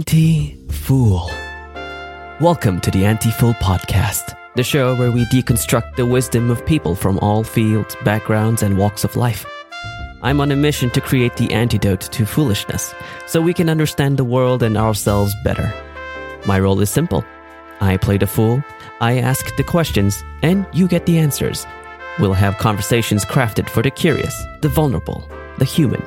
Anti Fool. Welcome to the Anti Fool Podcast, the show where we deconstruct the wisdom of people from all fields, backgrounds, and walks of life. I'm on a mission to create the antidote to foolishness so we can understand the world and ourselves better. My role is simple I play the fool, I ask the questions, and you get the answers. We'll have conversations crafted for the curious, the vulnerable, the human.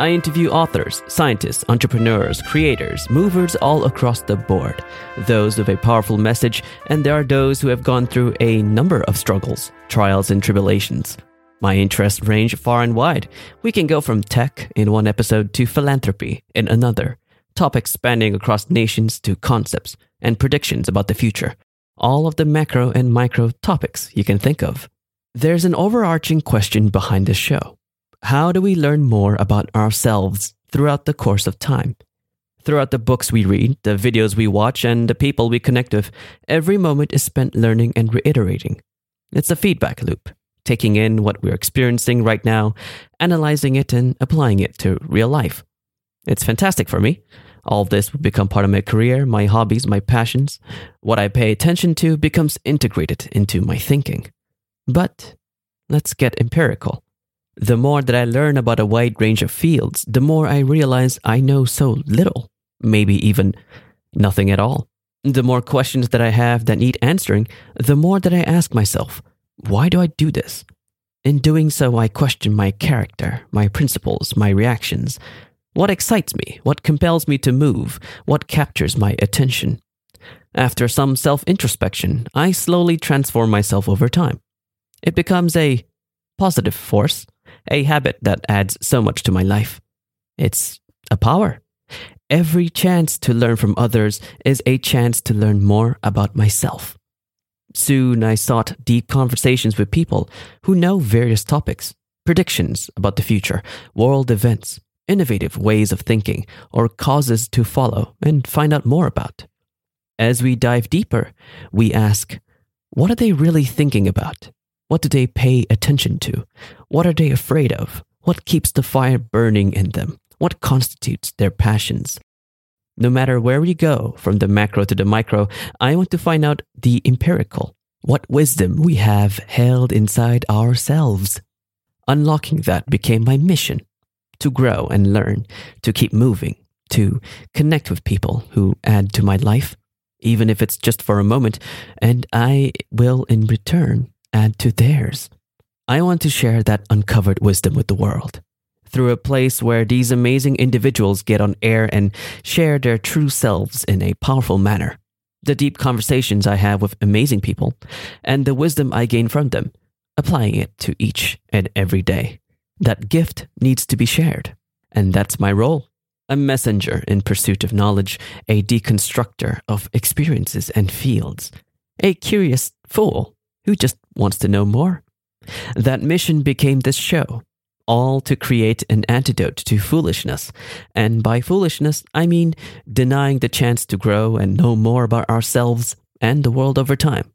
I interview authors, scientists, entrepreneurs, creators, movers all across the board, those with a powerful message, and there are those who have gone through a number of struggles, trials, and tribulations. My interests range far and wide. We can go from tech in one episode to philanthropy in another, topics spanning across nations to concepts and predictions about the future, all of the macro and micro topics you can think of. There's an overarching question behind this show how do we learn more about ourselves throughout the course of time? Throughout the books we read, the videos we watch, and the people we connect with, every moment is spent learning and reiterating. It's a feedback loop, taking in what we're experiencing right now, analyzing it, and applying it to real life. It's fantastic for me. All of this will become part of my career, my hobbies, my passions. What I pay attention to becomes integrated into my thinking. But let's get empirical. The more that I learn about a wide range of fields, the more I realize I know so little, maybe even nothing at all. The more questions that I have that need answering, the more that I ask myself, why do I do this? In doing so, I question my character, my principles, my reactions. What excites me? What compels me to move? What captures my attention? After some self introspection, I slowly transform myself over time. It becomes a positive force, a habit that adds so much to my life. It's a power. Every chance to learn from others is a chance to learn more about myself. Soon I sought deep conversations with people who know various topics, predictions about the future, world events, innovative ways of thinking, or causes to follow and find out more about. As we dive deeper, we ask, what are they really thinking about? What do they pay attention to? What are they afraid of? What keeps the fire burning in them? What constitutes their passions? No matter where we go, from the macro to the micro, I want to find out the empirical, what wisdom we have held inside ourselves. Unlocking that became my mission to grow and learn, to keep moving, to connect with people who add to my life, even if it's just for a moment, and I will in return add to theirs. I want to share that uncovered wisdom with the world through a place where these amazing individuals get on air and share their true selves in a powerful manner. The deep conversations I have with amazing people and the wisdom I gain from them, applying it to each and every day. That gift needs to be shared. And that's my role a messenger in pursuit of knowledge, a deconstructor of experiences and fields, a curious fool who just wants to know more. That mission became this show, all to create an antidote to foolishness. And by foolishness, I mean denying the chance to grow and know more about ourselves and the world over time.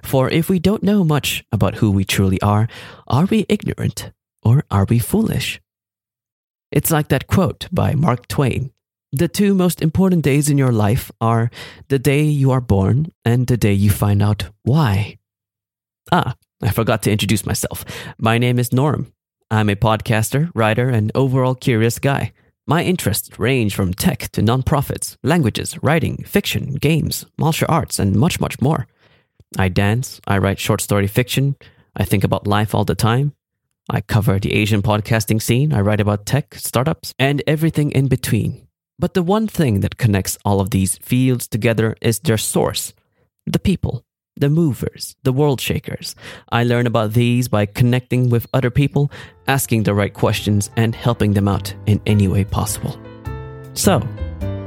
For if we don't know much about who we truly are, are we ignorant or are we foolish? It's like that quote by Mark Twain The two most important days in your life are the day you are born and the day you find out why. Ah, I forgot to introduce myself. My name is Norm. I'm a podcaster, writer, and overall curious guy. My interests range from tech to nonprofits, languages, writing, fiction, games, martial arts, and much, much more. I dance, I write short story fiction, I think about life all the time. I cover the Asian podcasting scene, I write about tech, startups, and everything in between. But the one thing that connects all of these fields together is their source the people the movers, the world shakers. I learn about these by connecting with other people, asking the right questions, and helping them out in any way possible. So,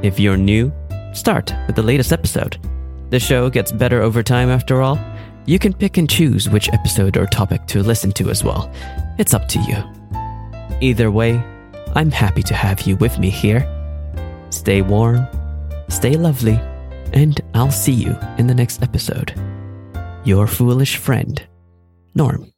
if you're new, start with the latest episode. The show gets better over time after all. You can pick and choose which episode or topic to listen to as well. It's up to you. Either way, I'm happy to have you with me here. Stay warm, stay lovely, and I'll see you in the next episode. Your foolish friend, Norm.